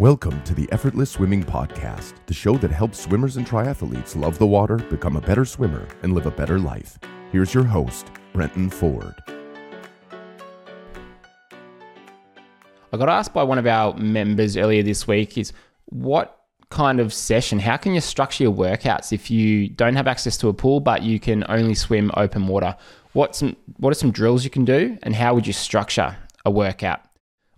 Welcome to the Effortless Swimming Podcast, the show that helps swimmers and triathletes love the water, become a better swimmer, and live a better life. Here's your host, Brenton Ford. I got asked by one of our members earlier this week is what kind of session, how can you structure your workouts if you don't have access to a pool but you can only swim open water? What some what are some drills you can do and how would you structure a workout?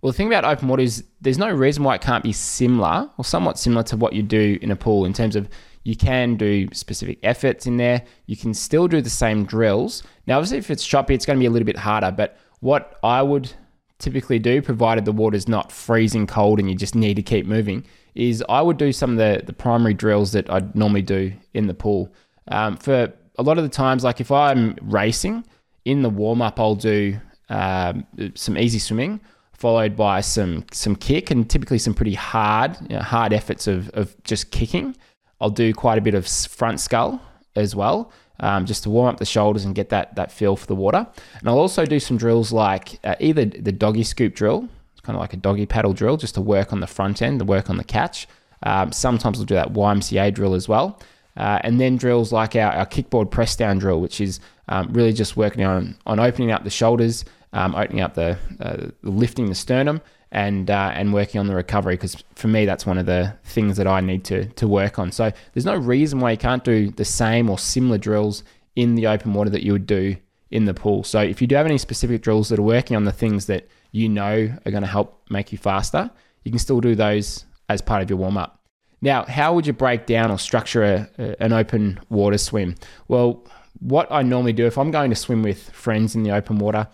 Well, the thing about open water is there's no reason why it can't be similar or somewhat similar to what you do in a pool in terms of you can do specific efforts in there. You can still do the same drills. Now, obviously, if it's choppy, it's going to be a little bit harder. But what I would typically do, provided the water's not freezing cold and you just need to keep moving, is I would do some of the, the primary drills that I'd normally do in the pool. Um, for a lot of the times, like if I'm racing in the warm up, I'll do um, some easy swimming followed by some some kick and typically some pretty hard you know, hard efforts of, of just kicking. I'll do quite a bit of front scull as well, um, just to warm up the shoulders and get that that feel for the water. And I'll also do some drills like uh, either the doggy scoop drill, it's kind of like a doggy paddle drill, just to work on the front end, to work on the catch. Um, sometimes we'll do that YMCA drill as well. Uh, and then drills like our, our kickboard press down drill, which is um, really just working on, on opening up the shoulders, um, opening up the uh, lifting the sternum and uh, and working on the recovery because for me that's one of the things that I need to to work on. So there's no reason why you can't do the same or similar drills in the open water that you would do in the pool. So if you do have any specific drills that are working on the things that you know are going to help make you faster, you can still do those as part of your warm up. Now, how would you break down or structure a, a, an open water swim? Well, what I normally do if I'm going to swim with friends in the open water,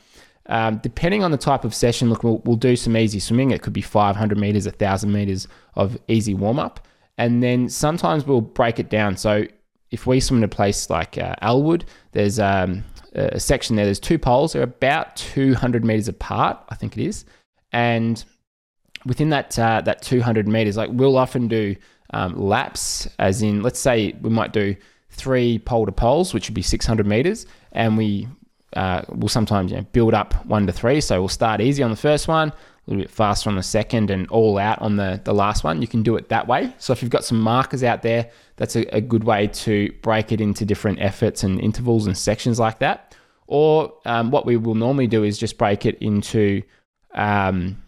um, depending on the type of session, look, we'll, we'll, do some easy swimming. It could be 500 meters, 1,000 meters of easy warm up. And then sometimes we'll break it down. So if we swim in a place like uh, Elwood, there's um, a section there, there's two poles, they're about 200 meters apart, I think it is. And within that, uh, that 200 meters, like we'll often do um, laps, as in, let's say we might do three pole to poles, which would be 600 meters, and we uh, we'll sometimes you know, build up one to three. So we'll start easy on the first one, a little bit faster on the second, and all out on the, the last one. You can do it that way. So if you've got some markers out there, that's a, a good way to break it into different efforts and intervals and sections like that. Or um, what we will normally do is just break it into um,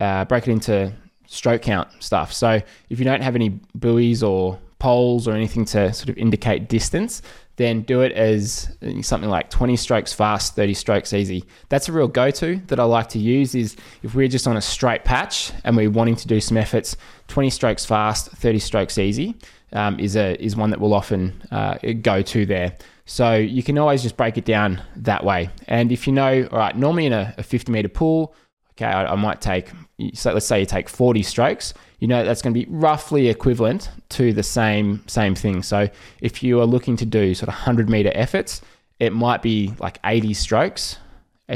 uh, break it into stroke count stuff. So if you don't have any buoys or poles or anything to sort of indicate distance, then do it as something like 20 strokes fast, 30 strokes easy. That's a real go-to that I like to use is if we're just on a straight patch and we're wanting to do some efforts, 20 strokes fast, 30 strokes easy um, is a is one that we'll often uh, go to there. So you can always just break it down that way. And if you know, all right, normally in a, a 50 meter pool, okay, I, I might take, so let's say you take 40 strokes you know that's going to be roughly equivalent to the same same thing. So if you are looking to do sort of 100 meter efforts, it might be like 80 strokes.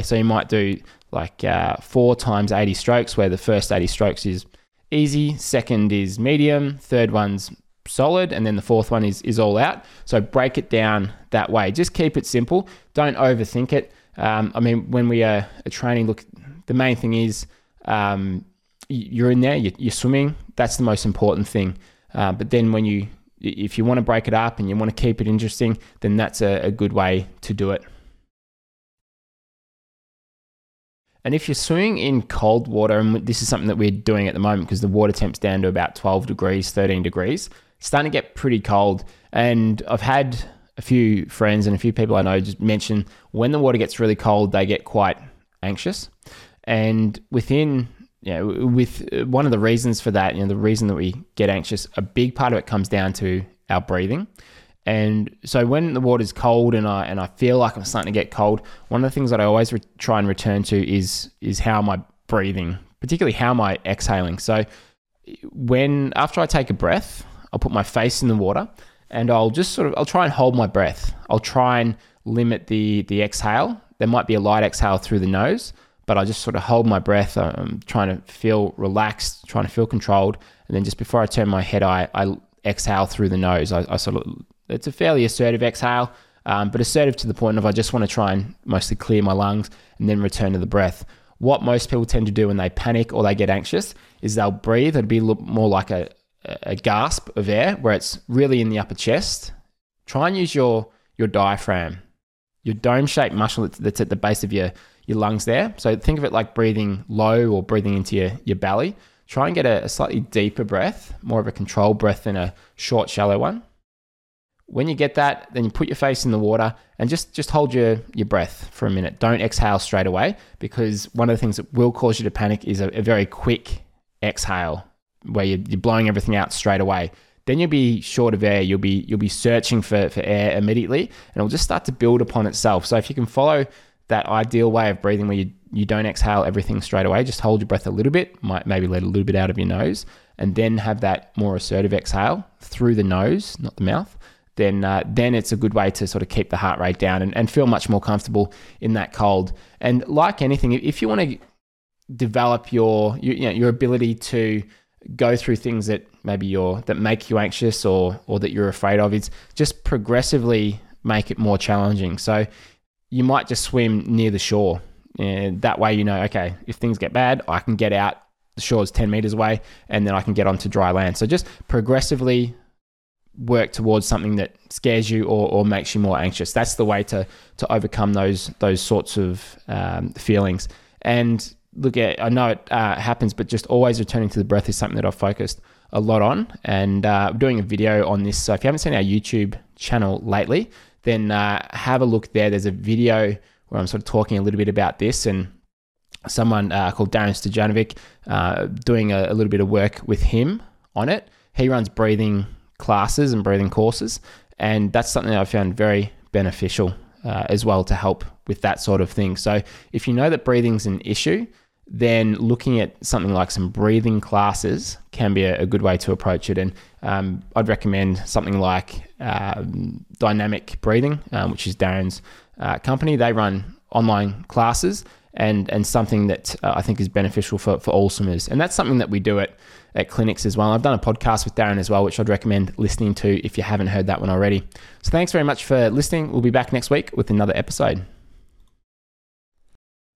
So you might do like uh, four times 80 strokes, where the first 80 strokes is easy, second is medium, third one's solid, and then the fourth one is is all out. So break it down that way. Just keep it simple. Don't overthink it. Um, I mean, when we are, are training, look, the main thing is um, you're in there, you're, swimming. That's the most important thing. Uh, but then when you, if you want to break it up and you want to keep it interesting, then that's a, a good way to do it. And if you're swimming in cold water, and this is something that we're doing at the moment because the water temp's down to about 12 degrees, 13 degrees, starting to get pretty cold. And I've had a few friends and a few people I know just mention when the water gets really cold, they get quite anxious. And within you know, with uh, one of the reasons for that, you know, the reason that we get anxious, a big part of it comes down to our breathing. And so when the water's cold and I and I feel like I'm starting to get cold, one of the things that I always re- try and return to is is how am I breathing, particularly how am I exhaling. So when after I take a breath, I'll put my face in the water and I'll just sort of I'll try and hold my breath. I'll try and limit the the exhale. There might be a light exhale through the nose, but I just sort of hold my breath. I'm trying to feel relaxed, trying to feel controlled. And then just before I turn my head, I, I exhale through the nose. I, I sort of, it's a fairly assertive exhale, um, but assertive to the point of I just want to try and mostly clear my lungs and then return to the breath. what most people tend to do when they panic or they get anxious is they'll breathe. It'd be more like a, a gasp of air where it's really in the upper chest. Try and use your, your diaphragm, your dome shaped muscle that's at the base of your, your lungs there. So think of it like breathing low or breathing into your, your belly. Try and get a, a slightly deeper breath, more of a controlled breath than a short, shallow one. When you get that, then you put your face in the water and just, just hold your, your breath for a minute. Don't exhale straight away because one of the things that will cause you to panic is a, a very quick exhale where you're, you're blowing everything out straight away. Then you'll be short of air. You'll be you'll be searching for, for air immediately, and it'll just start to build upon itself. So if you can follow that ideal way of breathing where you, you don't exhale everything straight away, just hold your breath a little bit, might maybe let a little bit out of your nose, and then have that more assertive exhale through the nose, not the mouth then uh, then it's a good way to sort of keep the heart rate down and, and feel much more comfortable in that cold. And like anything, if you want to develop your you, you know, your ability to go through things that maybe you're that make you anxious or or that you're afraid of, it's just progressively make it more challenging. So you might just swim near the shore. And that way, you know, okay, if things get bad, I can get out. The shore is 10 meters away, and then I can get onto dry land. So just progressively work towards something that scares you or, or makes you more anxious. That's the way to to overcome those those sorts of um, feelings. And look at I know it uh, happens, but just always returning to the breath is something that I've focused a lot on. And uh, I'm doing a video on this. So if you haven't seen our YouTube channel lately, then uh, have a look there. There's a video where I'm sort of talking a little bit about this and someone uh, called Darren Stojanovic uh, doing a, a little bit of work with him on it. He runs breathing classes and breathing courses. And that's something that I found very beneficial uh, as well to help with that sort of thing. So if you know that breathing's an issue, then looking at something like some breathing classes can be a, a good way to approach it. And um, I'd recommend something like um, Dynamic Breathing, um, which is Darren's uh, company. They run online classes and and something that uh, I think is beneficial for, for all swimmers. And that's something that we do at at clinics as well. I've done a podcast with Darren as well, which I'd recommend listening to if you haven't heard that one already. So thanks very much for listening. We'll be back next week with another episode.